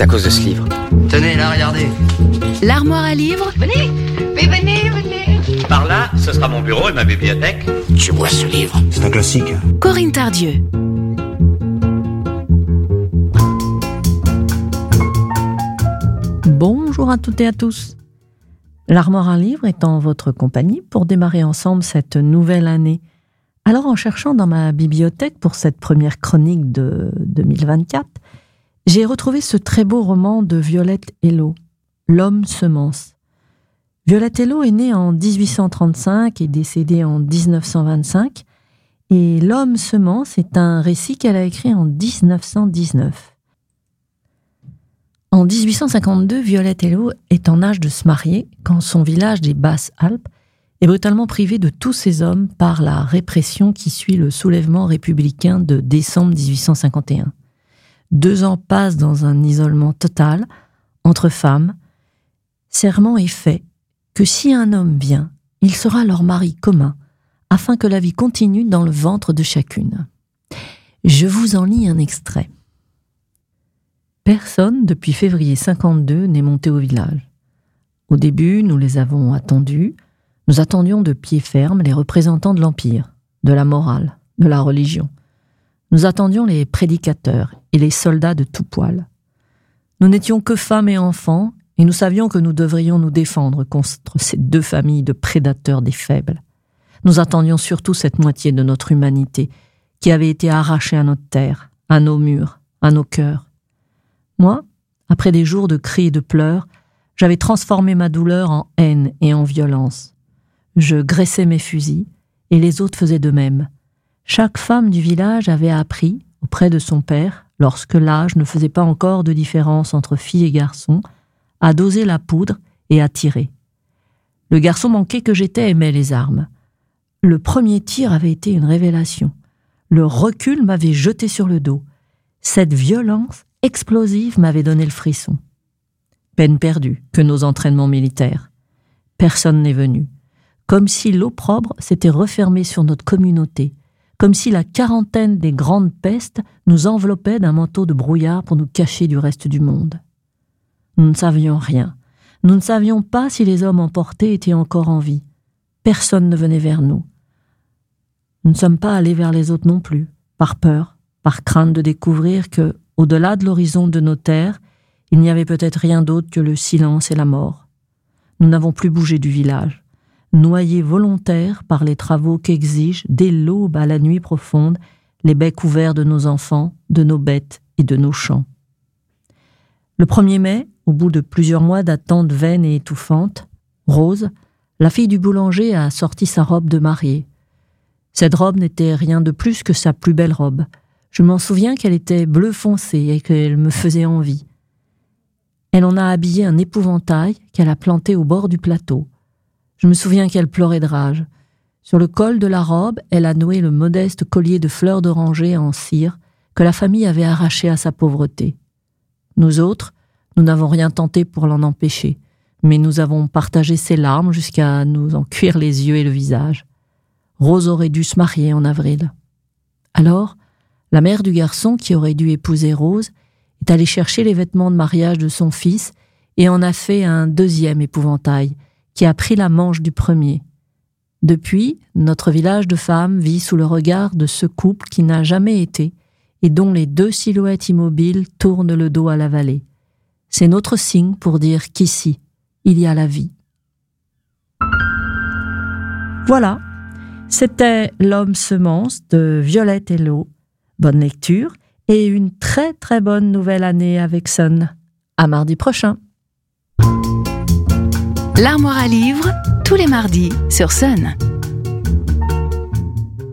C'est à cause de ce livre. Tenez, là, regardez. L'armoire à livres Venez, mais venez, venez. Par là, ce sera mon bureau et ma bibliothèque. Tu vois ce livre? C'est un classique. Corinne Tardieu. Bonjour à toutes et à tous. L'armoire à livres est en votre compagnie pour démarrer ensemble cette nouvelle année. Alors en cherchant dans ma bibliothèque pour cette première chronique de 2024, j'ai retrouvé ce très beau roman de Violette Hello, L'homme semence. Violette Hello est née en 1835 et décédée en 1925, et L'homme semence est un récit qu'elle a écrit en 1919. En 1852, Violette Hello est en âge de se marier quand son village des Basses-Alpes est brutalement privé de tous ses hommes par la répression qui suit le soulèvement républicain de décembre 1851. Deux ans passent dans un isolement total entre femmes. Serment est fait que si un homme vient, il sera leur mari commun, afin que la vie continue dans le ventre de chacune. Je vous en lis un extrait. Personne depuis février 52 n'est monté au village. Au début, nous les avons attendus. Nous attendions de pied ferme les représentants de l'Empire, de la morale, de la religion. Nous attendions les prédicateurs et les soldats de tout poil. Nous n'étions que femmes et enfants, et nous savions que nous devrions nous défendre contre ces deux familles de prédateurs des faibles. Nous attendions surtout cette moitié de notre humanité qui avait été arrachée à notre terre, à nos murs, à nos cœurs. Moi, après des jours de cris et de pleurs, j'avais transformé ma douleur en haine et en violence. Je graissais mes fusils, et les autres faisaient de même. Chaque femme du village avait appris, auprès de son père, lorsque l'âge ne faisait pas encore de différence entre fille et garçon, à doser la poudre et à tirer. Le garçon manqué que j'étais aimait les armes. Le premier tir avait été une révélation. Le recul m'avait jeté sur le dos. Cette violence explosive m'avait donné le frisson. Peine perdue que nos entraînements militaires. Personne n'est venu. Comme si l'opprobre s'était refermé sur notre communauté, comme si la quarantaine des grandes pestes nous enveloppait d'un manteau de brouillard pour nous cacher du reste du monde. Nous ne savions rien. Nous ne savions pas si les hommes emportés étaient encore en vie. Personne ne venait vers nous. Nous ne sommes pas allés vers les autres non plus, par peur, par crainte de découvrir que, au-delà de l'horizon de nos terres, il n'y avait peut-être rien d'autre que le silence et la mort. Nous n'avons plus bougé du village, noyés volontaires par les travaux qu'exigent, dès l'aube à la nuit profonde, les becs ouverts de nos enfants, de nos bêtes et de nos champs. Le 1er mai, au bout de plusieurs mois d'attente vaine et étouffante, Rose, la fille du boulanger, a sorti sa robe de mariée. Cette robe n'était rien de plus que sa plus belle robe, je m'en souviens qu'elle était bleu foncé et qu'elle me faisait envie. Elle en a habillé un épouvantail qu'elle a planté au bord du plateau. Je me souviens qu'elle pleurait de rage. Sur le col de la robe, elle a noué le modeste collier de fleurs d'oranger en cire que la famille avait arraché à sa pauvreté. Nous autres, nous n'avons rien tenté pour l'en empêcher, mais nous avons partagé ses larmes jusqu'à nous en cuire les yeux et le visage. Rose aurait dû se marier en avril. Alors, la mère du garçon, qui aurait dû épouser Rose, est allée chercher les vêtements de mariage de son fils et en a fait un deuxième épouvantail, qui a pris la manche du premier. Depuis, notre village de femmes vit sous le regard de ce couple qui n'a jamais été et dont les deux silhouettes immobiles tournent le dos à la vallée. C'est notre signe pour dire qu'ici, il y a la vie. Voilà, c'était L'homme semence de Violette Hello Bonne lecture et une très très bonne nouvelle année avec Sun. À mardi prochain. L'armoire à livres, tous les mardis sur Sun.